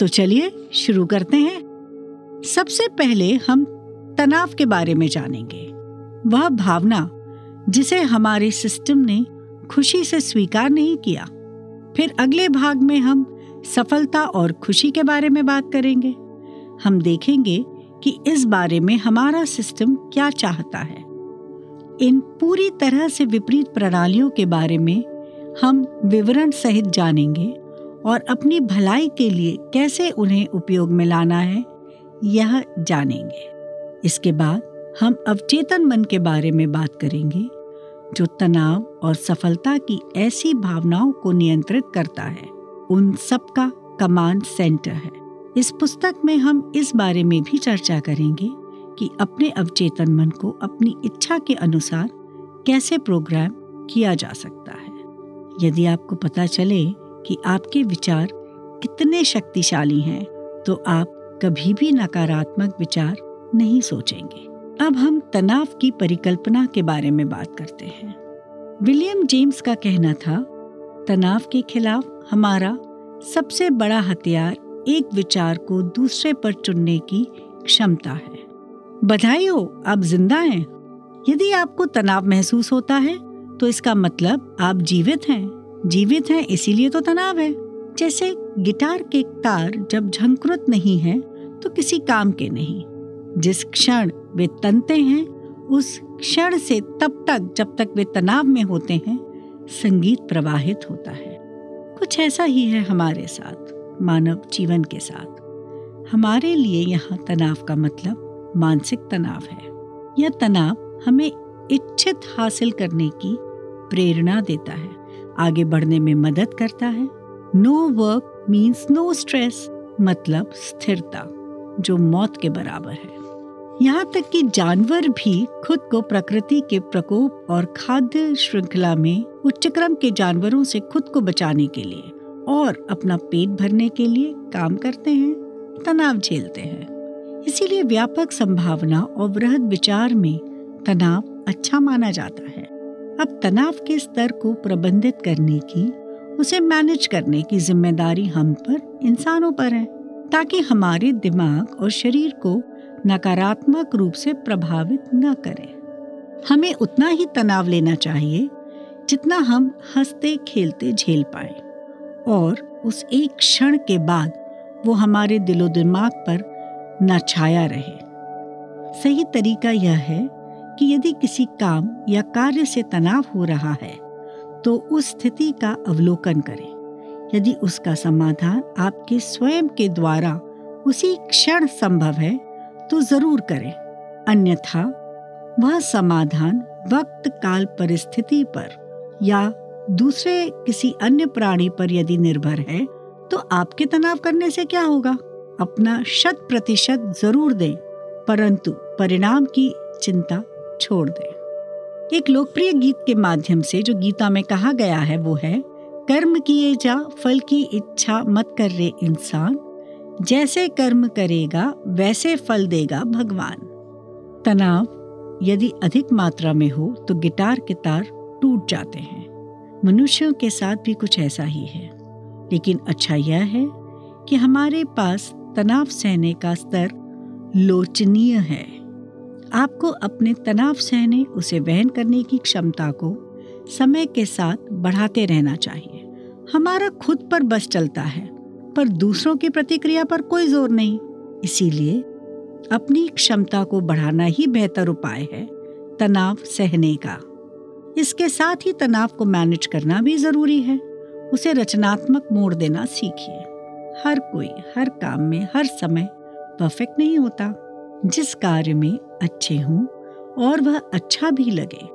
तो चलिए शुरू करते हैं। सबसे पहले हम तनाव के बारे में जानेंगे। वह भावना जिसे हमारे सिस्टम ने खुशी से स्वीकार नहीं किया। फिर अगले भाग में हम सफलता और खुशी के बारे में बात करेंगे। हम देखेंगे कि इस बारे में हमारा सिस्टम क्या चाहता है। इन पूरी तरह से विपरीत प्रणालियों के बारे में हम विवरण सहित जानेंगे और अपनी भलाई के लिए कैसे उन्हें उपयोग में लाना है, यह जानेंगे। इसके बाद हम अवचेतन मन के बारे में बात करेंगे, जो तनाव और सफलता की ऐसी भावनाओं को नियंत्रित करता है। उन सबका कमांड सेंटर है। इस पुस्तक में हम इस बारे में भी चर्चा करेंगे कि अपने अवचेतन मन को अपनी इच्छा के अनुसार कैसे प्रोग्राम किया जा सकता है। यदि आपको पता चले कि आपके विचार कितने शक्तिशाली हैं तो आप कभी भी नकारात्मक विचार नहीं सोचेंगे। अब हम तनाव की परिकल्पना के बारे में बात करते हैं। विलियम जेम्स का कहना था, तनाव के खिलाफ हमारा सबसे बड़ा हथियार एक विचार को दूसरे पर चुनने की क्षमता है। बधाई हो आप ज़िंदा हैं। यदि आपको तनाव महसूस होता है तो इसका मतलब आप जीवित हैं। जीवित हैं, इसीलिए तो तनाव है। जैसे गिटार के तार जब झंकृत नहीं है तो किसी काम के नहीं। जिस क्षण वे तनते हैं, उस क्षण से तब तक जब तक वे तनाव में होते हैं, संगीत प्रवाहित होता है। कुछ ऐसा ही है हमारे साथ, मानव जीवन के साथ। हमारे लिए यहाँ तनाव का मतलब मानसिक तनाव है। यह तनाव हमें इच्छित हासिल करने की प्रेरणा देता है। आगे बढ़ने में मदद करता है। No work means no stress मतलब स्थिरता, जो मौत के बराबर है। यहाँ तक कि जानवर भी खुद को प्रकृति के प्रकोप और खाद्य श्रृंखला में उच्च क्रम के जानवरों से खुद को बचाने के लिए और अपना पेट भरने के लिए काम करते हैं, तनाव झेलते हैं। इसीलिए व्यापक संभावना और वृहद विचार में तनाव अच्छा माना जाता है। अब तनाव के स्तर को प्रबंधित करने की, उसे मैनेज करने की ज़िम्मेदारी हम पर इंसानों पर है, ताकि हमारे दिमाग और शरीर को नकारात्मक रूप से प्रभावित न करें। हमें उतना ही तनाव लेना चाहिए जितना हम हँसते, खेलते, झेल पाए। और उस एक क्षण के बाद वो हमारे दिलो दिमाग पर न छाया रहे। सही तरीका यह है कि यदि किसी काम या कार्य से तनाव हो रहा है तो उस स्थिति का अवलोकन करें। यदि उसका समाधान आपके स्वयं के द्वारा उसी क्षण संभव है तो ज़रूर करें। अन्यथा, वह समाधान वक्त काल परिस्थिति पर या दूसरे किसी अन्य प्राणी पर यदि निर्भर है तो आपके तनाव करने से क्या होगा? अपना शत प्रतिशत ज़रूर दें, परंतु परिणाम की चिंता छोड़ दें। एक लोकप्रिय गीत के माध्यम से जो गीता में कहा गया है वो है, कर्म किए जा, फल की इच्छा मत कर रे इंसान। जैसे कर्म करेगा, वैसे फल देगा भगवान। तनाव, यदि अधिक मात्रा में हो तो गिटार के तार टूट जाते हैं। मनुष्यों के साथ भी कुछ ऐसा ही है। लेकिन अच्छा यह है कि हमारे पास तनाव सहने का स्तर लोचनीय है। आपको अपने तनाव सहने, उसे वहन करने की क्षमता को समय के साथ बढ़ाते रहना चाहिए। हमारा खुद पर बस चलता है, पर दूसरों की प्रतिक्रिया पर कोई ज़ोर नहीं। इसीलिए अपनी क्षमता को बढ़ाना ही बेहतर उपाय है, तनाव सहने का। इसके साथ ही तनाव को मैनेज करना भी ज़रूरी है। उसे रचनात्मक मोड़ देना सीखिए। हर कोई, हर काम में, हर समय परफेक्ट नहीं होता। जिस कार्य में अच्छे हों और वह अच्छा भी लगे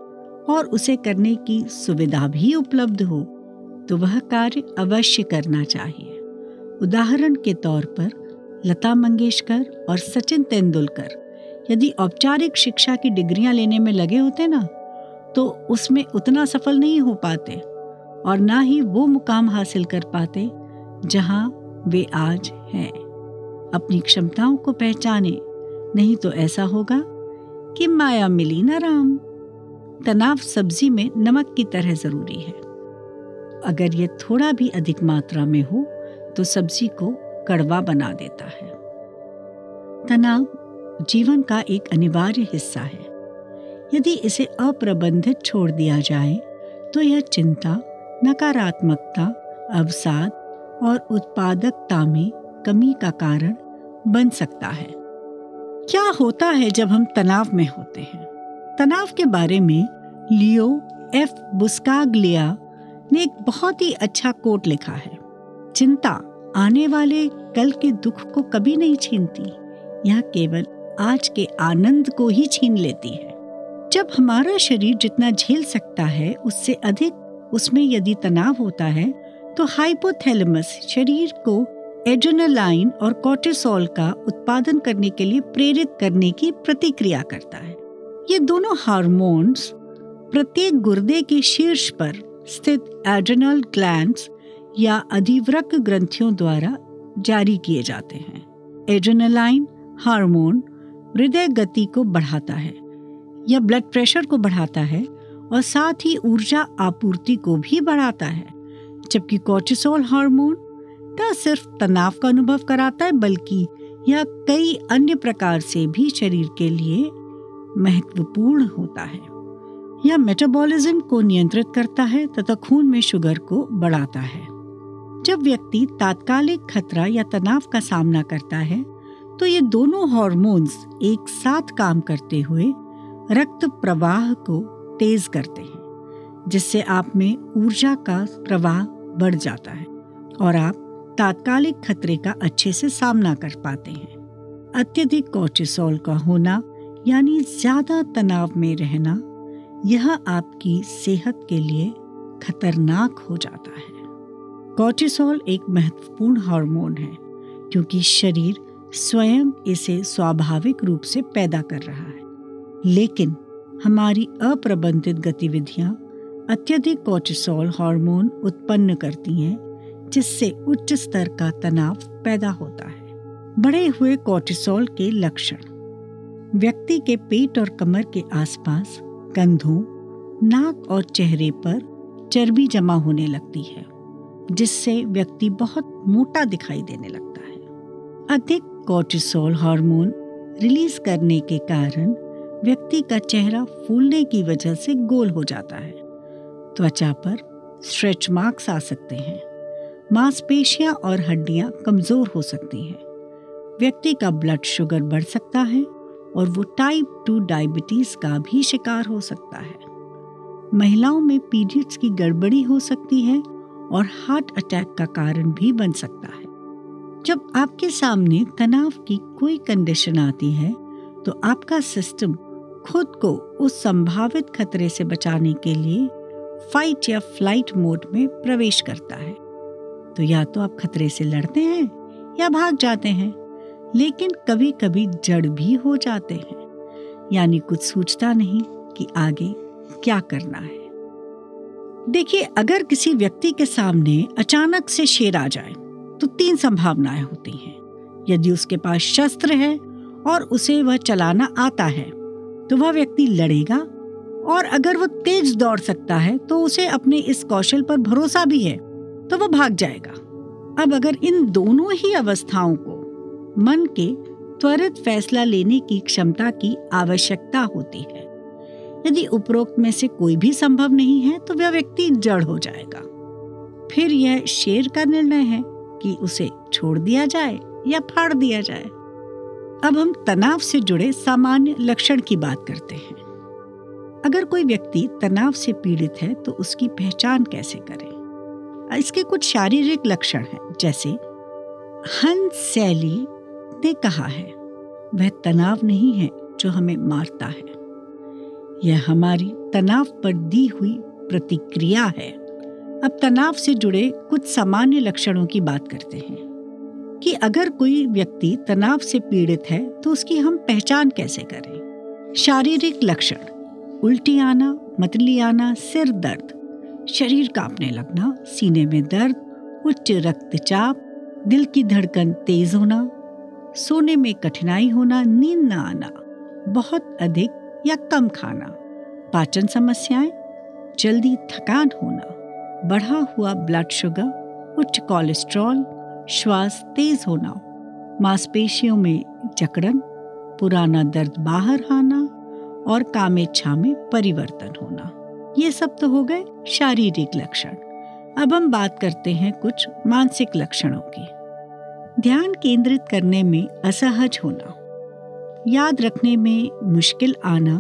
और उसे करने की सुविधा भी उपलब्ध हो तो वह कार्य अवश्य करना चाहिए। उदाहरण के तौर पर, लता मंगेशकर और सचिन तेंदुलकर, यदि औपचारिक शिक्षा की डिग्रियाँ लेने में लगे होते ना तो उसमें उतना सफल नहीं हो पाते और ना ही वो मुकाम हासिल कर पाते जहाँ वे आज हैं। अपनी क्षमताओं को पहचाने, नहीं तो ऐसा होगा कि माया मिली ना राम। तनाव सब्ज़ी में नमक की तरह ज़रूरी है। अगर ये थोड़ा भी अधिक मात्रा में हो तो सब्ज़ी को कड़वा बना देता है। तनाव जीवन का एक अनिवार्य हिस्सा है। यदि इसे अप्रबंधित छोड़ दिया जाए तो यह चिंता, नकारात्मकता, अवसाद और उत्पादकता में कमी का कारण बन सकता है। क्या होता है जब हम तनाव में होते हैं? तनाव के बारे में लियो एफ़. बुस्कागलिया ने एक बहुत ही अच्छा कोट लिखा है। चिंता आने वाले कल के दुख को कभी नहीं छीनती। यह केवल आज के आनंद को ही छीन लेती है। जब हमारा शरीर जितना झेल सकता है, उससे अधिक उसमें यदि तनाव होता है तो हाइपोथैलेमस शरीर को एड्रेनालाइन और कॉर्टिसोल का उत्पादन करने के लिए प्रेरित करने की प्रतिक्रिया करता है। ये दोनों हार्मोन्स प्रत्येक गुर्दे के शीर्ष पर स्थित एड्रेनल ग्लैंड्स या अधिवृक ग्रंथियों द्वारा जारी किए जाते हैं। एड्रेनालाइन हार्मोन हृदय गति को बढ़ाता है या ब्लड प्रेशर को बढ़ाता है और साथ ही ऊर्जा आपूर्ति को भी बढ़ाता है, जबकि कोर्टिसोल हार्मोन न सिर्फ़ तनाव का अनुभव कराता है, बल्कि यह कई अन्य प्रकार से भी शरीर के लिए महत्वपूर्ण होता है। यह मेटाबॉलिज्म को नियंत्रित करता है तथा खून में शुगर को बढ़ाता है। जब व्यक्ति तात्कालिक खतरा या तनाव का सामना करता है तो ये दोनों हॉर्मोन्स एक साथ काम करते हुए रक्त प्रवाह को तेज करते हैं, जिससे आप में ऊर्जा का प्रवाह बढ़ जाता है और आप तात्कालिक खतरे का अच्छे से सामना कर पाते हैं। अत्यधिक कोर्टिसोल का होना, यानी ज़्यादा तनाव में रहना, यह आपकी सेहत के लिए खतरनाक हो जाता है। कोर्टिसोल एक महत्वपूर्ण हार्मोन है, क्योंकि शरीर स्वयं इसे स्वाभाविक रूप से पैदा कर रहा है। लेकिन हमारी अप्रबंधित गतिविधियाँ अत्यधिक कोर्टिसोल हार्मोन उत्पन्न करती हैं जिससे उच्च स्तर का तनाव पैदा होता है। बढ़े हुए कोर्टिसोल के लक्षण। व्यक्ति के पेट और कमर के आसपास कंधों, नाक और चेहरे पर चर्बी जमा होने लगती है, जिससे व्यक्ति बहुत मोटा दिखाई देने लगता है। अधिक कोर्टिसोल हार्मोन रिलीज़ करने के कारण व्यक्ति का चेहरा फूलने की वजह से गोल हो जाता है। त्वचा पर स्ट्रेच मार्क्स आ सकते हैं। मांसपेशियाँ और हड्डियाँ कमज़ोर हो सकती हैं। व्यक्ति का ब्लड शुगर बढ़ सकता है और वो टाइप टू डायबिटीज़ का भी शिकार हो सकता है। महिलाओं में पीरियड्स की गड़बड़ी हो सकती है और हार्ट अटैक का कारण भी बन सकता है। जब आपके सामने तनाव की कोई कंडीशन आती है तो आपका सिस्टम खुद को उस संभावित खतरे से बचाने के लिए फाइट या फ़्लाइट मोड में प्रवेश करता है। तो या तो आप खतरे से लड़ते हैं या भाग जाते हैं, लेकिन कभी कभी जड़ भी हो जाते हैं। यानी कुछ सोचता नहीं कि आगे क्या करना है। देखिए, अगर किसी व्यक्ति के सामने अचानक से शेर आ जाए तो तीन संभावनाएँ होती हैं। यदि उसके पास शस्त्र है और उसे वह चलाना आता है तो वह व्यक्ति लड़ेगा और अगर वो तेज दौड़ सकता है तो उसे अपने इस कौशल पर भरोसा भी है। तो वह भाग जाएगा। अब अगर इन दोनों ही अवस्थाओं को मन के त्वरित फैसला लेने की क्षमता की आवश्यकता होती है, यदि उपरोक्त में से कोई भी संभव नहीं है तो वह व्यक्ति जड़ हो जाएगा। फिर यह शेर का निर्णय है कि उसे छोड़ दिया जाए या फाड़ दिया जाए। अब हम तनाव से जुड़े सामान्य लक्षण की बात करते हैं। अगर कोई व्यक्ति तनाव से पीड़ित है तो उसकी पहचान कैसे करें? इसके कुछ शारीरिक लक्षण हैं, जैसे हन सैली ने कहा है, वह तनाव नहीं है जो हमें मारता है। यह हमारी तनाव पर दी हुई प्रतिक्रिया है। अब तनाव से जुड़े कुछ सामान्य लक्षणों की बात करते हैं कि अगर कोई व्यक्ति तनाव से पीड़ित है तो उसकी हम पहचान कैसे करें? शारीरिक लक्षण, उल्टी आना, मतली आना, सिर दर्द शरीर कांपने लगना, सीने में दर्द, उच्च रक्तचाप, दिल की धड़कन तेज होना, सोने में कठिनाई होना, नींद न आना, बहुत अधिक या कम खाना, पाचन समस्याएँ, जल्दी थकान होना, बढ़ा हुआ ब्लड शुगर उच्च कोलेस्ट्रॉल श्वास तेज होना, मांसपेशियों में जकड़न, पुराना दर्द बाहर आना और कामेच्छा में परिवर्तन होना। ये सब तो हो गए शारीरिक लक्षण। अब हम बात करते हैं कुछ मानसिक लक्षणों की। ध्यान केंद्रित करने में असहज होना। याद रखने में मुश्किल आना।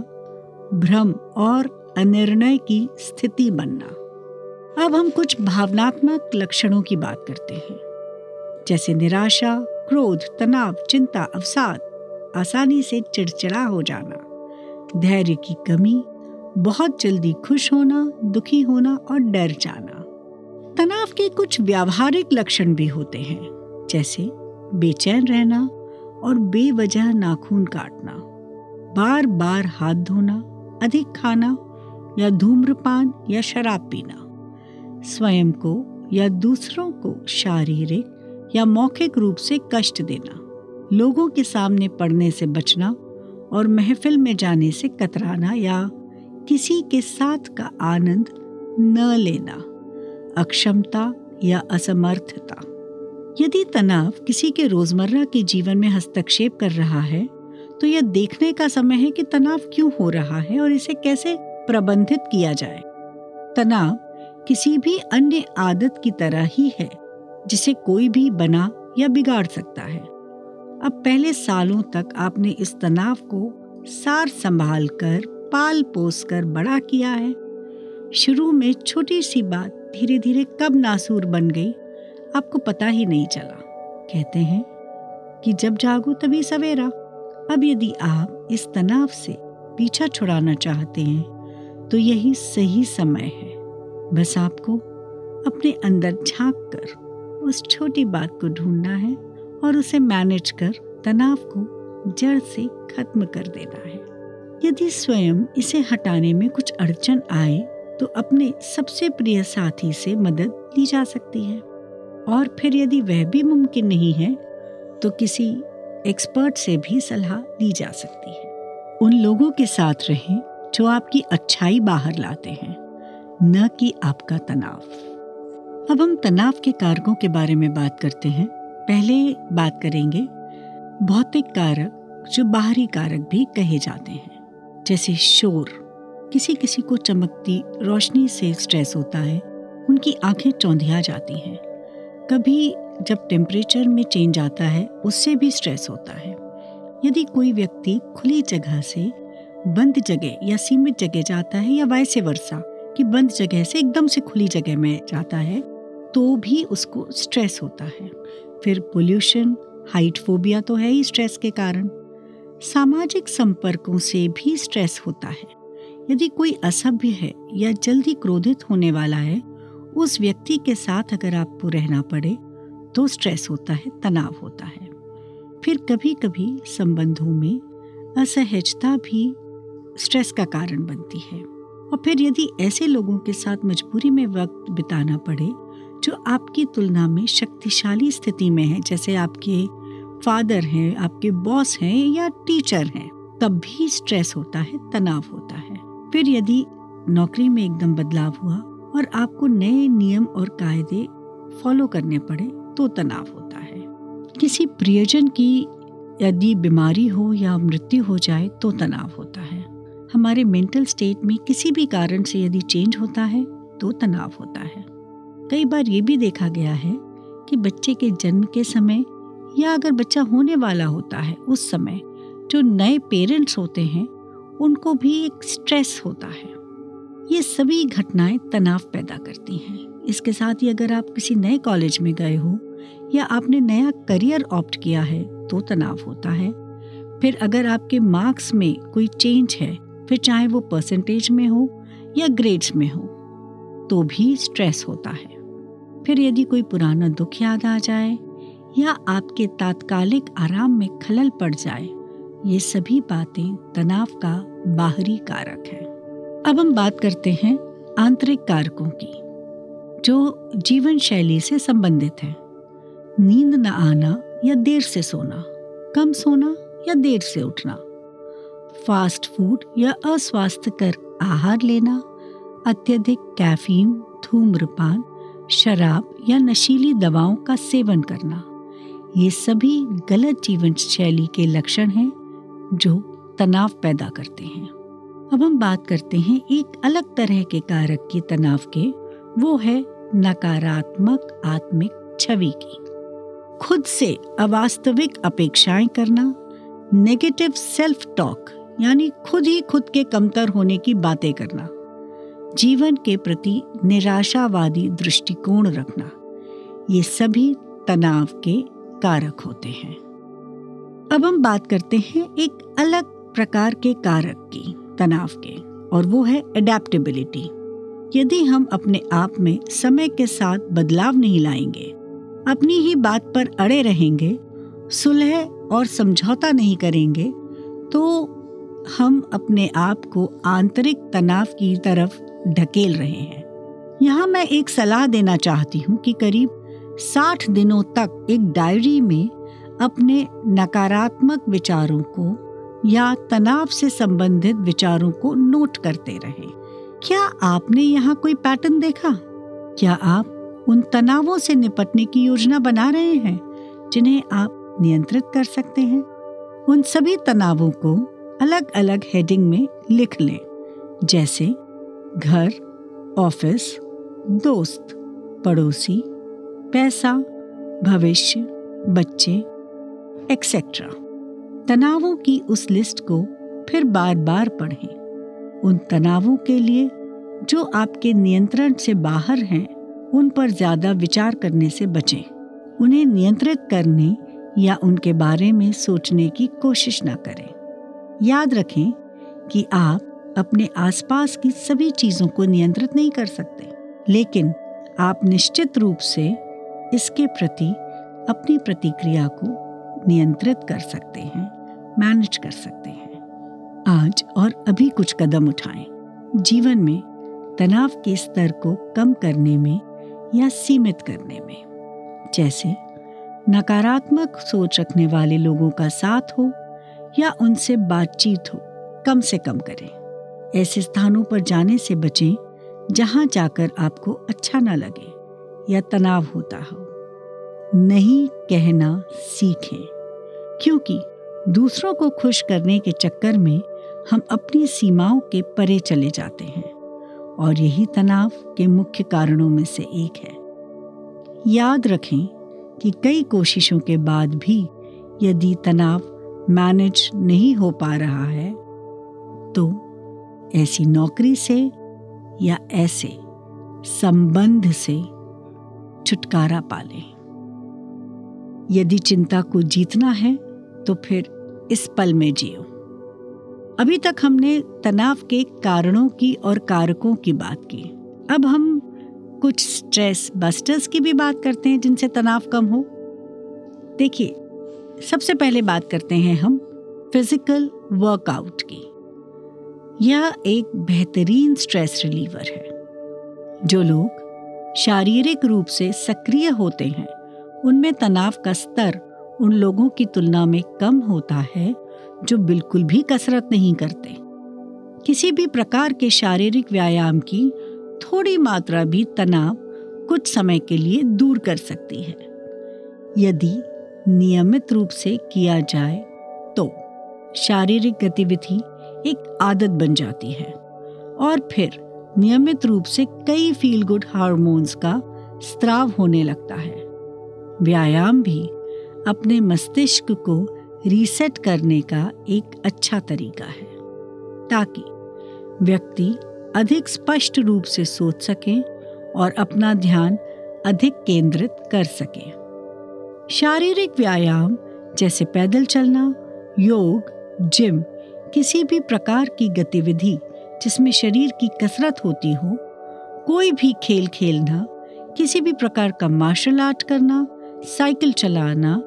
भ्रम और अनिर्णय की स्थिति बनना। अब हम कुछ भावनात्मक लक्षणों की बात करते हैं। जैसे निराशा, क्रोध, तनाव, चिंता, अवसाद, आसानी से चिड़चिड़ा हो जाना, धैर्य की कमी बहुत जल्दी खुश होना, दुखी होना और डर जाना। तनाव के कुछ व्यावहारिक लक्षण भी होते हैं, जैसे बेचैन रहना और बेवजह नाखून काटना। बार बार हाथ धोना, अधिक खाना या धूम्रपान या शराब पीना। स्वयं को या दूसरों को शारीरिक या मौखिक रूप से कष्ट देना। लोगों के सामने पढ़ने से बचना और महफिल में जाने से कतराना या किसी के साथ का आनंद न लेना, अक्षमता या असमर्थता। यदि तनाव किसी के रोज़मर्रा के जीवन में हस्तक्षेप कर रहा है तो यह देखने का समय है कि तनाव क्यों हो रहा है और इसे कैसे प्रबंधित किया जाए। तनाव किसी भी अन्य आदत की तरह ही है, जिसे कोई भी बना या बिगाड़ सकता है। अब पहले सालों तक आपने इस तनाव को सार संभाल कर पाल पोस कर बड़ा किया है। शुरू में छोटी सी बात धीरे धीरे कब नासूर बन गई, आपको पता ही नहीं चला। कहते हैं कि जब जागो तभी सवेरा। अब यदि आप इस तनाव से पीछा छुड़ाना चाहते हैं तो यही सही समय है। बस आपको अपने अंदर झाँक कर उस छोटी बात को ढूंढना है और उसे मैनेज कर तनाव को जड़ से खत्म कर देना है। यदि स्वयं इसे हटाने में कुछ अड़चन आए तो अपने सबसे प्रिय साथी से मदद ली जा सकती है। और फिर यदि वह भी मुमकिन नहीं है तो किसी एक्सपर्ट से भी सलाह ली जा सकती है। उन लोगों के साथ रहें, जो आपकी अच्छाई बाहर लाते हैं, न कि आपका तनाव। अब हम तनाव के कारकों के बारे में बात करते हैं। पहले बात करेंगे, भौतिक कारक, जो बाहरी कारक भी कहे जाते हैं। जैसे शोर किसी किसी को चमकती रोशनी से स्ट्रेस होता है, उनकी आँखें चौंधिया जाती हैं। कभी जब टेम्परेचर में चेंज आता है, उससे भी स्ट्रेस होता है। यदि कोई व्यक्ति खुली जगह से बंद जगह या सीमित जगह जाता है या वैसे वर्षा कि बंद जगह से एकदम से खुली जगह में जाता है तो भी उसको स्ट्रेस होता है। फिर पोल्यूशन हाइट फोबिया तो है ही स्ट्रेस के कारण। सामाजिक संपर्कों से भी स्ट्रेस होता है। यदि कोई असभ्य है या जल्दी क्रोधित होने वाला है, उस व्यक्ति के साथ अगर आपको रहना पड़े तो स्ट्रेस होता है, तनाव होता है। फिर कभी कभी संबंधों में असहजता भी स्ट्रेस का कारण बनती है। और फिर यदि ऐसे लोगों के साथ मजबूरी में वक्त बिताना पड़े, जो आपकी तुलना में शक्तिशाली स्थिति में है, जैसे आपके फादर हैं, आपके बॉस हैं या टीचर हैं, तब भी स्ट्रेस होता है, तनाव होता है। फिर यदि नौकरी में एकदम बदलाव हुआ और आपको नए नियम और कायदे फॉलो करने पड़े तो तनाव होता है। किसी प्रियजन की यदि बीमारी हो या मृत्यु हो जाए तो तनाव होता है। हमारे मेंटल स्टेट में किसी भी कारण से यदि चेंज होता है तो तनाव होता है। कई बार ये भी देखा गया है कि बच्चे के जन्म के समय या अगर बच्चा होने वाला होता है उस समय, जो नए पेरेंट्स होते हैं, उनको भी एक स्ट्रेस होता है। ये सभी घटनाएँ तनाव पैदा करती हैं। इसके साथ ही अगर आप किसी नए कॉलेज में गए हो, या आपने नया करियर ऑप्ट किया है तो तनाव होता है। फिर अगर आपके मार्क्स में कोई चेंज है, फिर चाहे वो परसेंटेज में हो, या ग्रेड्स में हो तो भी स्ट्रेस होता है। फिर यदि कोई पुराना दुख याद आ जाए या आपके तात्कालिक आराम में खलल पड़ जाए, ये सभी बातें तनाव का बाहरी कारक है। अब हम बात करते हैं आंतरिक कारकों की, जो जीवन शैली से संबंधित है। नींद न आना या देर से सोना, कम सोना या देर से उठना। फास्ट फ़ूड या अस्वास्थ्यकर आहार लेना, अत्यधिक कैफीन, धूम्रपान, शराब या नशीली दवाओं का सेवन करना। ये सभी गलत जीवन शैली के लक्षण हैं, जो तनाव पैदा करते हैं। अब हम बात करते हैं एक अलग तरह के कारक की तनाव के, वो है नकारात्मक आत्मिक छवि की। खुद से अवास्तविक अपेक्षाएँ करना नेगेटिव सेल्फ टॉक यानी खुद ही खुद के कमतर होने की बातें करना, जीवन के प्रति निराशावादी दृष्टिकोण रखना, ये सभी तनाव के कारक होते हैं। अब हम बात करते हैं एक अलग प्रकार के कारक की, तनाव के, और वो है अडेप्टेबिलिटी यदि हम अपने आप में समय के साथ बदलाव नहीं लाएँगे, अपनी ही बात पर अड़े रहेंगे, सुलह और समझौता नहीं करेंगे तो हम अपने आप को आंतरिक तनाव की तरफ़ ढकेल रहे हैं। यहाँ मैं एक सलाह देना चाहती हूँ कि करीब साठ दिनों तक एक डायरी में अपने नकारात्मक विचारों को या तनाव से संबंधित विचारों को नोट करते रहें। क्या आपने यहाँ कोई पैटर्न देखा? क्या आप उन तनावों से निपटने की योजना बना रहे हैं जिन्हें आप नियंत्रित कर सकते हैं? उन सभी तनावों को अलग अलग हेडिंग में लिख लें, जैसे घर, ऑफ़िस, दोस्त, पड़ोसी पैसा, भविष्य, बच्चे एक्सेट्रा तनावों की उस लिस्ट को फिर बार बार पढ़ें। उन तनावों के लिए जो आपके नियंत्रण से बाहर हैं, उन पर ज़्यादा विचार करने से बचें। उन्हें नियंत्रित करने या उनके बारे में सोचने की कोशिश न करें। याद रखें कि आप अपने आसपास की सभी चीज़ों को नियंत्रित नहीं कर सकते, लेकिन आप निश्चित रूप से इसके प्रति अपनी प्रतिक्रिया को नियंत्रित कर सकते हैं मैनेज कर सकते हैं। आज और अभी कुछ कदम उठाएँ। जीवन में तनाव के स्तर को कम करने में या सीमित करने में, जैसे नकारात्मक सोच रखने वाले लोगों का साथ हो या उनसे बातचीत हो, कम से कम करें। ऐसे स्थानों पर जाने से बचें जहाँ जाकर आपको अच्छा ना लगे या तनाव होता हो। नहीं कहना सीखें, क्योंकि दूसरों को खुश करने के चक्कर में हम अपनी सीमाओं के परे चले जाते हैं, और यही तनाव के मुख्य कारणों में से एक है। याद रखें कि कई कोशिशों के बाद भी यदि तनाव मैनेज नहीं हो पा रहा है तो ऐसी नौकरी से या ऐसे संबंध से छुटकारा पालें यदि चिंता को जीतना है तो फिर इस पल में जियो। अभी तक हमने तनाव के कारणों की और कारकों की बात की। अब हम कुछ स्ट्रेस बस्टर्स की भी बात करते हैं जिनसे तनाव कम हो। देखिए, सबसे पहले बात करते हैं हम फ़िज़िकल वर्कआउट की। यह एक बेहतरीन स्ट्रेस रिलीवर है, जो लोग शारीरिक रूप से सक्रिय होते हैं। उनमें तनाव का स्तर उन लोगों की तुलना में कम होता है, जो बिल्कुल भी कसरत नहीं करते। किसी भी प्रकार के शारीरिक व्यायाम की थोड़ी मात्रा भी तनाव कुछ समय के लिए दूर कर सकती है। यदि नियमित रूप से किया जाए तो शारीरिक गतिविधि एक आदत बन जाती है और फिर नियमित रूप से कई फील गुड हार्मोन्स का स्त्राव होने लगता है। व्यायाम भी अपने मस्तिष्क को रीसेट करने का एक अच्छा तरीका है, ताकि व्यक्ति अधिक स्पष्ट रूप से सोच सकें और अपना ध्यान अधिक केंद्रित कर सकें। शारीरिक व्यायाम, जैसे पैदल चलना, योग जिम किसी भी प्रकार की गतिविधि जिसमें शरीर की कसरत होती हो, कोई भी खेल खेलना, किसी भी प्रकार का मार्शल आर्ट करना साइकिल चलाना,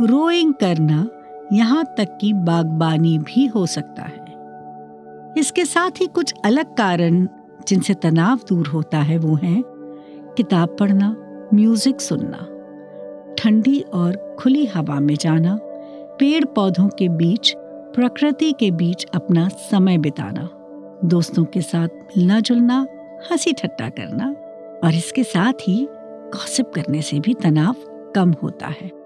रोइंग करना यहाँ तक कि बागबानी भी हो सकता है। इसके साथ ही कुछ अलग कारण जिनसे तनाव दूर होता है वो हैं किताब पढ़ना, म्यूज़िक सुनना, ठंडी और खुली हवा में जाना पेड़ पौधों के बीच, प्रकृति के बीच अपना समय बिताना, दोस्तों के साथ मिलना जुलना हँसी ठट्टा करना और इसके साथ ही गॉसिप करने से भी तनाव कम होता है।